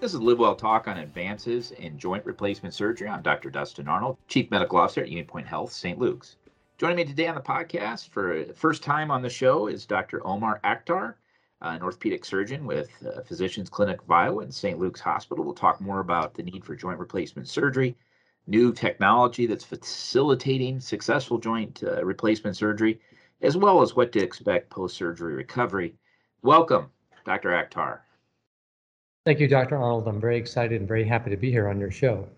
This is Live Well Talk on advances in joint replacement surgery. I'm Dr. Dustin Arnold, Chief Medical Officer at UnityPoint Health, St. Luke's. Joining me today on the podcast for first time on the show is Dr. Omar Akhtar, an orthopedic surgeon with uh, Physicians Clinic of Iowa and St. Luke's Hospital. We'll talk more about the need for joint replacement surgery, new technology that's facilitating successful joint uh, replacement surgery, as well as what to expect post surgery recovery. Welcome, Dr. Akhtar. Thank you, Dr. Arnold. I'm very excited and very happy to be here on your show.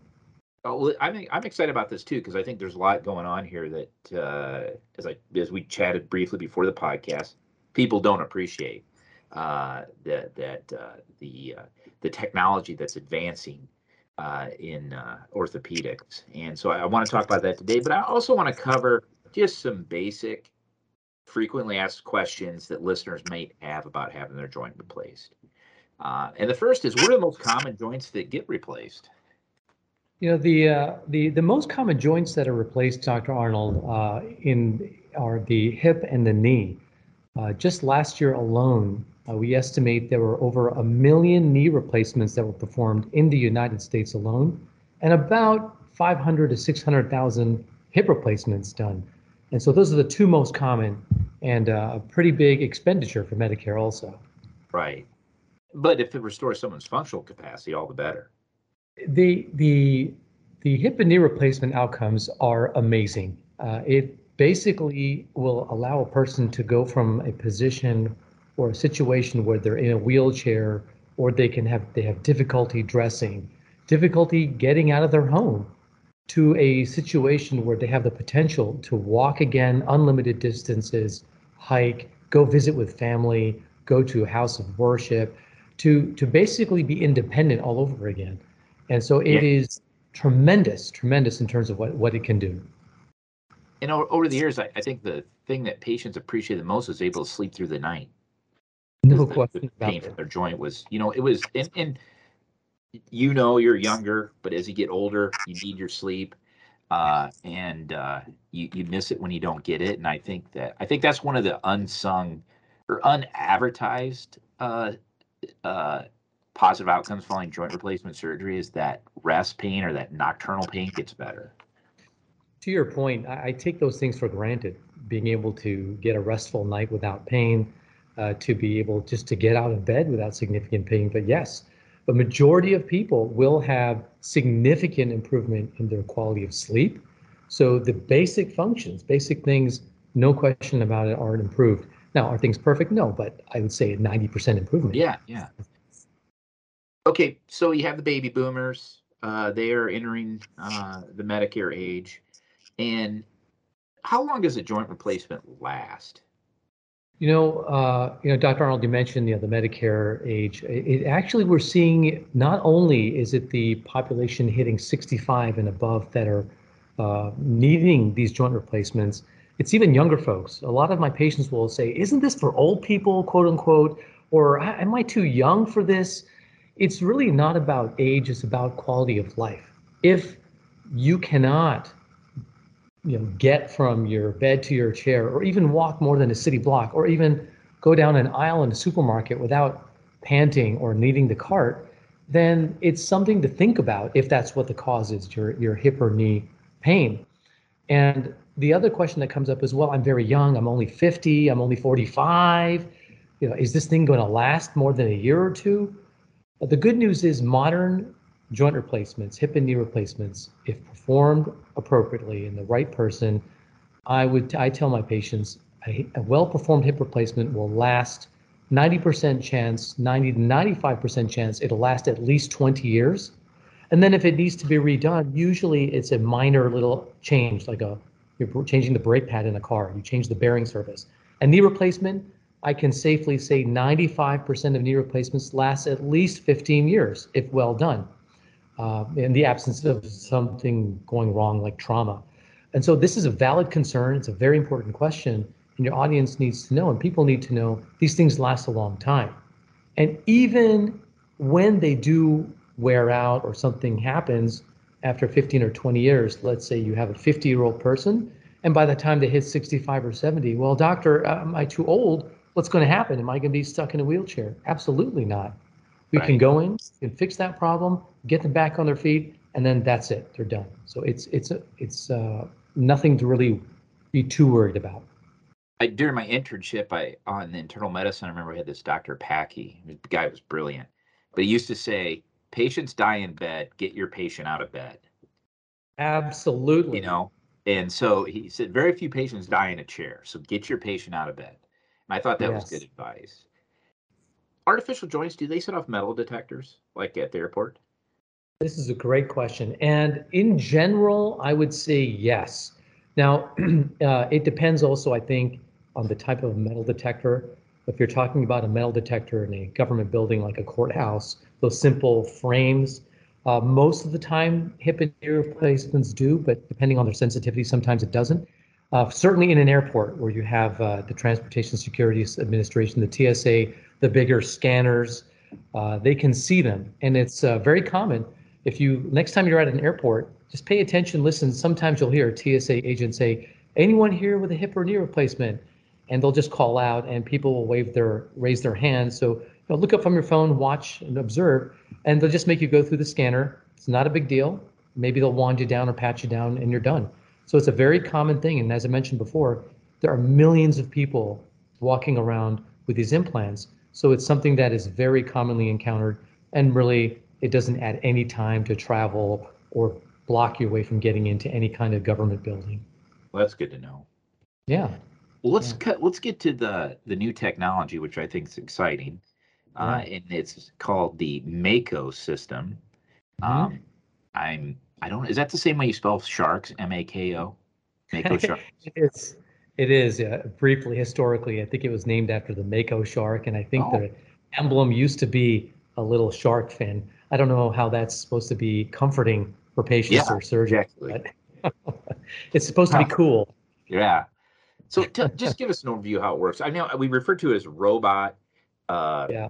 Oh, I'm I'm excited about this too because I think there's a lot going on here that, uh, as I as we chatted briefly before the podcast, people don't appreciate uh, that that uh, the uh, the technology that's advancing uh, in uh, orthopedics, and so I, I want to talk about that today. But I also want to cover just some basic, frequently asked questions that listeners might have about having their joint replaced. Uh, and the first is, what are the most common joints that get replaced? You know, the uh, the the most common joints that are replaced, Dr. Arnold, uh, in are the hip and the knee. Uh, just last year alone, uh, we estimate there were over a million knee replacements that were performed in the United States alone, and about 500 to 600,000 hip replacements done. And so those are the two most common, and uh, a pretty big expenditure for Medicare also. Right. But if it restores someone's functional capacity, all the better. The the the hip and knee replacement outcomes are amazing. Uh, it basically will allow a person to go from a position or a situation where they're in a wheelchair or they can have they have difficulty dressing, difficulty getting out of their home to a situation where they have the potential to walk again unlimited distances, hike, go visit with family, go to a house of worship, to to basically be independent all over again. And so it yeah. is tremendous, tremendous in terms of what, what it can do. And over the years, I, I think the thing that patients appreciate the most is able to sleep through the night. No the, question the pain from their joint was, you know, it was, and, and you know, you're younger, but as you get older, you need your sleep, uh, and uh, you you miss it when you don't get it. And I think that I think that's one of the unsung or unadvertised uh, uh, positive outcomes following joint replacement surgery is that rest pain or that nocturnal pain gets better. To your point, I, I take those things for granted. Being able to get a restful night without pain, uh, to be able just to get out of bed without significant pain. But yes, the majority of people will have significant improvement in their quality of sleep. So the basic functions, basic things, no question about it, are improved. Now, are things perfect? No, but I would say a 90% improvement. Yeah, yeah. Okay, so you have the baby boomers. Uh, they are entering uh, the Medicare age. And how long does a joint replacement last? You know, uh, you know, Dr. Arnold, you mentioned you know, the Medicare age. It, it, actually, we're seeing not only is it the population hitting 65 and above that are uh, needing these joint replacements, it's even younger folks. A lot of my patients will say, Isn't this for old people, quote unquote? Or am I too young for this? It's really not about age, it's about quality of life. If you cannot you know, get from your bed to your chair, or even walk more than a city block, or even go down an aisle in a supermarket without panting or needing the cart, then it's something to think about if that's what the cause is, your, your hip or knee pain. And the other question that comes up is, well, I'm very young. I'm only 50. I'm only 45. You know, is this thing going to last more than a year or two? But the good news is modern joint replacements, hip and knee replacements, if performed appropriately in the right person, I would I tell my patients a, a well-performed hip replacement will last 90% chance, 90 to 95% chance it'll last at least 20 years. And then if it needs to be redone, usually it's a minor little change, like a you're changing the brake pad in a car, you change the bearing surface. And knee replacement, I can safely say 95% of knee replacements last at least 15 years if well done, uh, in the absence of something going wrong like trauma. And so this is a valid concern. It's a very important question, and your audience needs to know, and people need to know these things last a long time. And even when they do wear out or something happens, after 15 or 20 years, let's say you have a 50 year old person, and by the time they hit 65 or 70, well, doctor, uh, am I too old? What's going to happen? Am I going to be stuck in a wheelchair? Absolutely not. We Right. can go in and fix that problem, get them back on their feet, and then that's it. They're done. So it's it's a, it's uh, nothing to really be too worried about. I, during my internship, I on internal medicine, I remember I had this Dr. Packy. The guy was brilliant, but he used to say, "Patients die in bed. Get your patient out of bed." Absolutely. You know, and so he said, very few patients die in a chair. So get your patient out of bed. And I thought that was good advice. Artificial joints, do they set off metal detectors like at the airport? This is a great question. And in general, I would say yes. Now, uh, it depends also, I think, on the type of metal detector. If you're talking about a metal detector in a government building like a courthouse, those simple frames, uh, most of the time hip and knee replacements do, but depending on their sensitivity, sometimes it doesn't. Uh, certainly in an airport where you have uh, the Transportation Security Administration, the TSA, the bigger scanners, uh, they can see them. And it's uh, very common if you next time you're at an airport, just pay attention, listen. Sometimes you'll hear a TSA agent say, "Anyone here with a hip or knee replacement?" And they'll just call out, and people will wave their raise their hands. So know, look up from your phone, watch and observe, and they'll just make you go through the scanner. It's not a big deal. Maybe they'll wand you down or pat you down, and you're done. So it's a very common thing. And as I mentioned before, there are millions of people walking around with these implants. So it's something that is very commonly encountered, and really it doesn't add any time to travel or block you away from getting into any kind of government building. Well, that's good to know. Yeah. Well, let's Yeah. cut. Let's get to the the new technology, which I think is exciting, uh, and it's called the Mako system. Mhm. Um, I'm. I don't. Is that the same way you spell sharks? M A K O. Mako shark. It's it is uh, briefly historically. I think it was named after the Mako shark, and I think Oh. the emblem used to be a little shark fin. I don't know how that's supposed to be comforting for patients Yeah, or surgeons, exactly. but it's supposed to be cool. Yeah. So t- just give us an overview of how it works. I know we refer to it as robot. Uh, Yeah.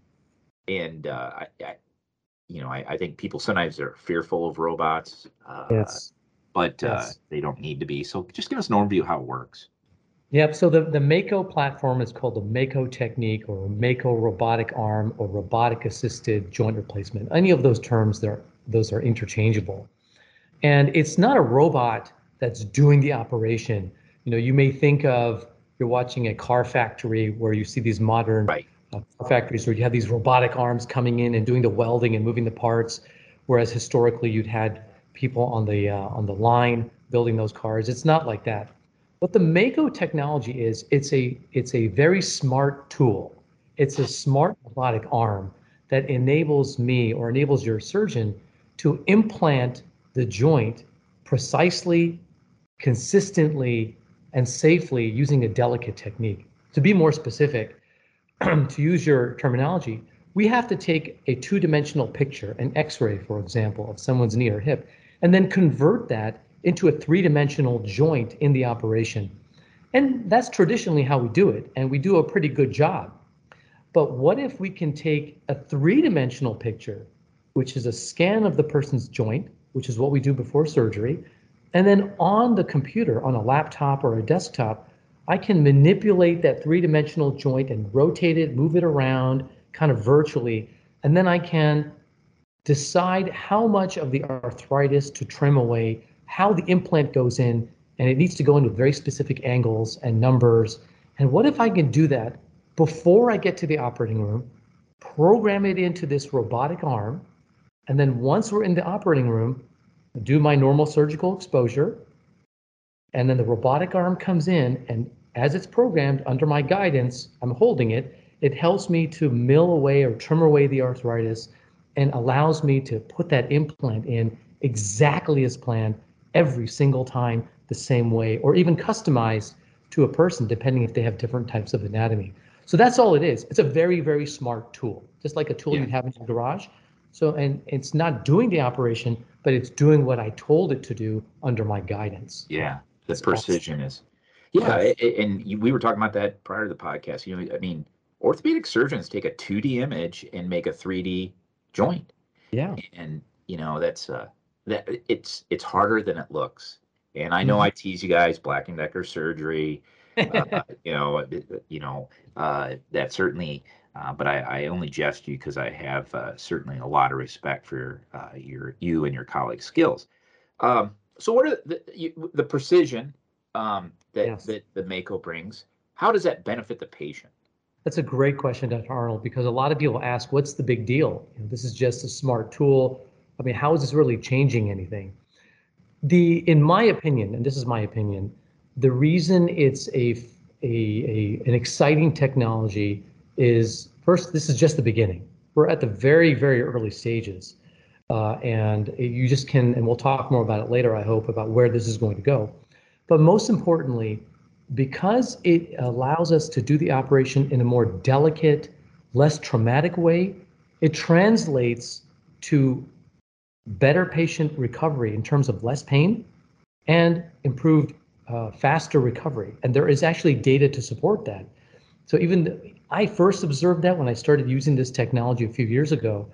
And uh, I, I, you know, I, I think people sometimes are fearful of robots, uh, Yes. but uh, they don't need to be. So just give us an overview of how it works. Yep. So the, the Mako platform is called the Mako technique or Mako robotic arm or robotic assisted joint replacement. Any of those terms, there those are interchangeable. And it's not a robot that's doing the operation. You know, you may think of you're watching a car factory where you see these modern Right. Uh, factories where you have these robotic arms coming in and doing the welding and moving the parts, whereas historically you'd had people on the uh, on the line building those cars. It's not like that. What the Mako technology is, it's a it's a very smart tool. It's a smart robotic arm that enables me or enables your surgeon to implant the joint precisely, consistently, and safely using a delicate technique. To be more specific, to use your terminology, we have to take a two-dimensional picture, an X-ray, for example, of someone's knee or hip, and then convert that into a three-dimensional joint in the operation. And that's traditionally how we do it, and we do a pretty good job. But what if we can take a three-dimensional picture, which is a scan of the person's joint, which is what we do before surgery, and then on the computer, on a laptop or a desktop, I can manipulate that three-dimensional joint and rotate it, move it around, kind of virtually, and then I can decide how much of the arthritis to trim away, how the implant goes in, and it needs to go in with very specific angles and numbers. And what if I can do that before I get to the operating room, program it into this robotic arm, and then once we're in the operating room, do my normal surgical exposure, and then the robotic arm comes in, and as it's programmed under my guidance, I'm holding it, it helps me to mill away or trim away the arthritis and allows me to put that implant in exactly as planned every single time the same way, or even customized to a person depending if they have different types of anatomy. So that's all it is. It's a very, very smart tool, just like a tool Yeah. you'd have in your garage. So, and it's not doing the operation, but it's doing what I told it to do under my guidance. Yeah. The awesome. precision is. Yeah, and you, we were talking about that prior to the podcast. You know, I mean, orthopedic surgeons take a 2D image and make a 3D joint, Yeah. and you know that's uh that it's it's harder than it looks. And I know Mhm. I tease you guys, Black and Decker surgery. uh, you know, uh, you know uh, that certainly Uh, but I, I, only jest you because I have uh, certainly a lot of respect for uh, your you and your colleagues' skills. Um, so, what are the, you, the precision um, that yes. that the Mako brings? How does that benefit the patient? That's a great question, Dr. Arnold, because a lot of people ask, "What's the big deal? You know, this is just a smart tool. I mean, how is this really changing anything?" The, in my opinion, and this is my opinion, the reason it's a, a, a an exciting technology is first, this is just the beginning. We're at the very, very early stages. Uh, and you just can, and we'll talk more about it later, I hope, about where this is going to go. But most importantly, because it allows us to do the operation in a more delicate, less traumatic way, it translates to better patient recovery in terms of less pain and improved uh, faster recovery. And there is actually data to support that. So even I first observed that when I started using this technology a few years ago,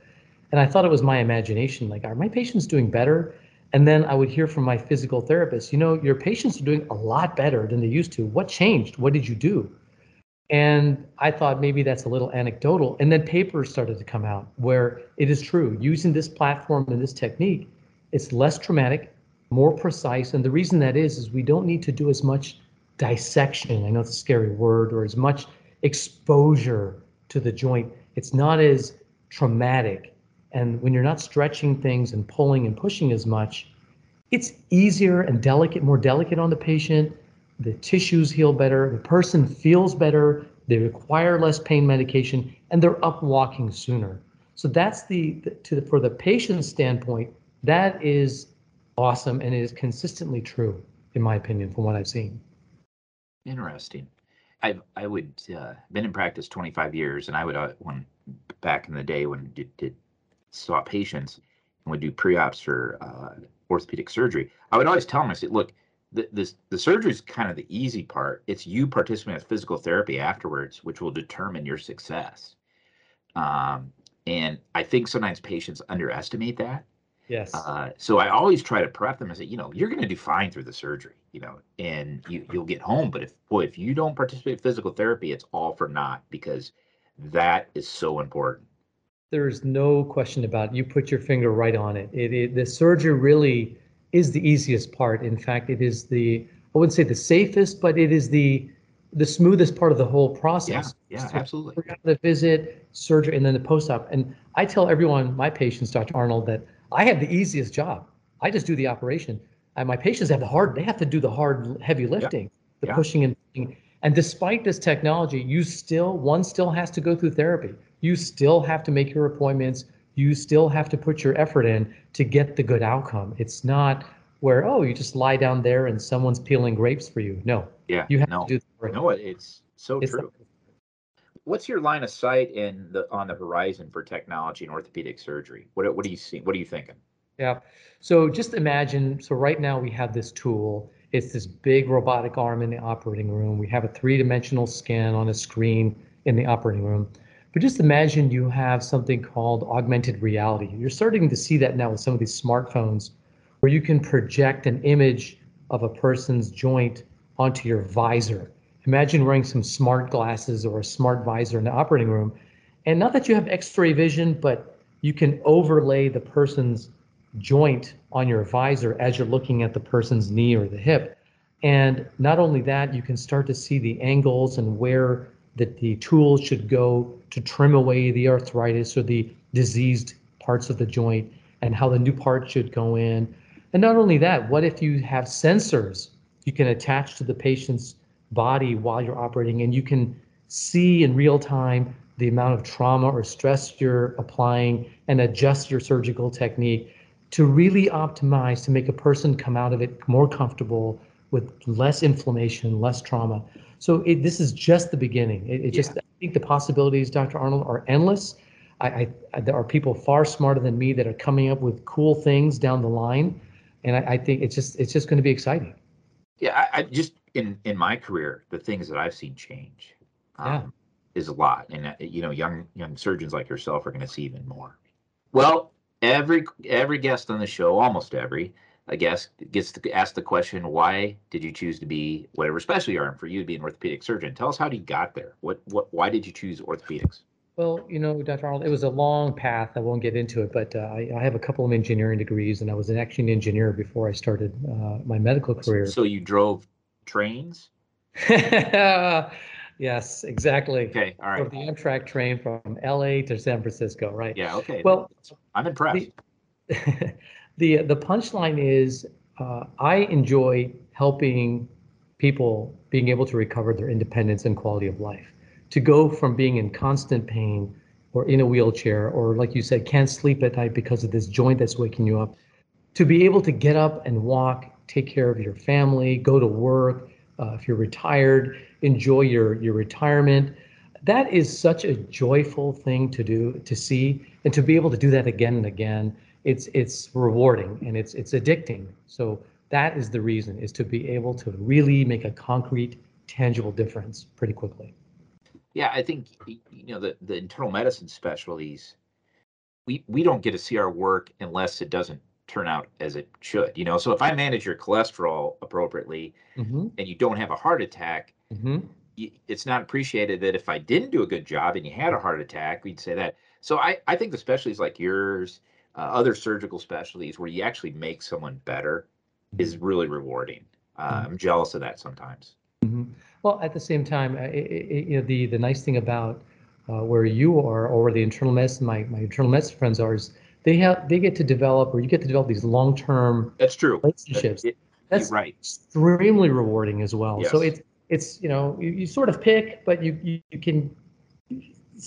and I thought it was my imagination. Like, are my patients doing better? And then I would hear from my physical therapist, you know, your patients are doing a lot better than they used to. What changed? What did you do? And I thought maybe that's a little anecdotal. And then papers started to come out where it is true. Using this platform and this technique, it's less traumatic, more precise. And the reason that is, is we don't need to do as much dissection. I know it's a scary word, or as much exposure to the joint. It's not as traumatic. And when you're not stretching things and pulling and pushing as much, it's easier and delicate, more delicate on the patient. The tissues heal better. The person feels better. They require less pain medication, and they're up walking sooner. So that's the, the for the patient standpoint. That is awesome and is consistently true, in my opinion, from what I've seen. Interesting. I've I would uh, been in practice 25 years, and I would uh, when back in the day when did, did saw patients and would do pre-ops for uh, orthopedic surgery. I would always tell them, I said, look, the this the surgery is kind of the easy part. It's you participating in physical therapy afterwards, which will determine your success. Um, and I think sometimes patients underestimate that Yes. Uh, so I always try to prep them and say, you know, you're going to do fine through the surgery, you know, and you you'll get home. But if boy, if you don't participate in physical therapy, it's all for naught because that is so important. There's no question about it. You put your finger right on it. It, it. The surgery really is the easiest part. In fact, it is the I wouldn't say the safest, but it is the the smoothest part of the whole process. Yeah, yeah, absolutely. The visit, surgery, and then the post-op. And I tell everyone, my patients, Dr. Arnold, that I have the easiest job. I just do the operation. And my patients have the hard, they have to do the hard, heavy lifting, yeah. the yeah. pushing and pushing. And despite this technology, you still, one still has to go through therapy. You still have to make your appointments. You still have to put your effort in to get the good outcome. It's not where, oh, you just lie down there and someone's peeling grapes for you. No. Yeah. You have no. to do the work. No, it's so it's true. what's your line of sight in the on the horizon for technology and orthopedic surgery? What what do you see? What are you thinking? Yeah. So just imagine. So right now we have this tool. It's this big robotic arm in the operating room. We have a three-dimensional scan on a screen in the operating room. But just imagine you have something called augmented reality. You're starting to see that now with some of these smartphones, where you can project an image of a person's joint onto your visor Imagine wearing some smart glasses or a smart visor in the operating room. And not that you have x ray vision, but you can overlay the person's joint on your visor as you're looking at the person's knee or the hip. And not only that, you can start to see the angles and where that the tools should go to trim away the arthritis or the diseased parts of the joint and how the new part should go in. And not only that, what if you have sensors you can attach to the patient's body while you're operating and you can see in real time the amount of trauma or stress you're applying and adjust your surgical technique to really optimize to make a person come out of it more comfortable with less inflammation, less trauma. So it, this is just the beginning. It, it yeah. just I think the possibilities, Dr. Arnold, are endless. I, I, there are people far smarter than me that are coming up with cool things down the line, and I, I think it's just it's just going to be exciting. Yeah, I, I just in in my career, the things that I've seen change um, yeah. is a lot, and uh, you know, young young surgeons like yourself are going to see even more. Well, every every guest on the show, almost every, I guess, gets to ask the question, why did you choose to be whatever specialty you are? And for you to be an orthopedic surgeon, tell us how you got there. What what why did you choose orthopedics? Well, you know, Dr. Arnold, it was a long path. I won't get into it, but uh, I, I, have a couple of engineering degrees, and I was an actually engineer before I started uh, my medical career. So you drove trains? yes, exactly. Okay, all right. the Amtrak train from LA to San Francisco, right? Yeah. Okay. Well, I'm impressed. The the, the punchline is, uh, I enjoy helping people being able to recover their independence and quality of life. To go from being in constant pain or in a wheelchair or like you said can't sleep at night because of this joint that's waking you up to be able to get up and walk take care of your family go to work uh, if you're retired enjoy your your retirement that is such a joyful thing to do to see and to be able to do that again and again it's it's rewarding and it's it's addicting so that is the reason is to be able to really make a concrete tangible difference pretty quickly yeah, I think you know the the internal medicine specialties. We we don't get to see our work unless it doesn't turn out as it should. You know, so if I manage your cholesterol appropriately, mm-hmm. and you don't have a heart attack, mm-hmm. it's not appreciated that if I didn't do a good job and you had a heart attack, we'd say that. So I I think the specialties like yours, uh, other surgical specialties where you actually make someone better, is mm-hmm. really rewarding. Uh, mm-hmm. I'm jealous of that sometimes. Mm-hmm. Well, at the same time, uh, it, it, you know, the the nice thing about uh, where you are or where the internal medicine, my, my internal medicine friends are, is they have they get to develop or you get to develop these long term. That's true. Relationships. It, That's right. Extremely rewarding as well. Yes. So it's it's you know you, you sort of pick, but you you, you can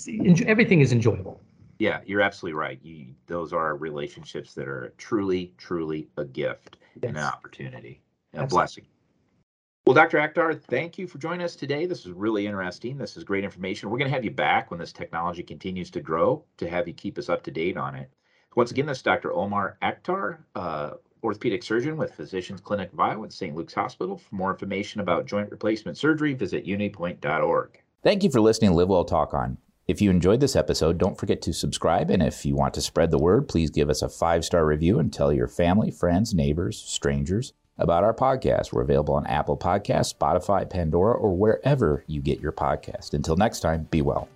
enjoy, everything is enjoyable. Yeah, you're absolutely right. You, those are relationships that are truly, truly a gift yes. and an opportunity, and a blessing. Well, Dr. Akhtar, thank you for joining us today. This is really interesting. This is great information. We're going to have you back when this technology continues to grow to have you keep us up to date on it. Once again, this is Dr. Omar Akhtar, uh, orthopedic surgeon with Physicians Clinic of Iowa at St. Luke's Hospital. For more information about joint replacement surgery, visit unitypoint.org. Thank you for listening to Live Well Talk On. If you enjoyed this episode, don't forget to subscribe. And if you want to spread the word, please give us a five star review and tell your family, friends, neighbors, strangers about our podcast. We're available on Apple Podcasts, Spotify, Pandora, or wherever you get your podcast. Until next time, be well.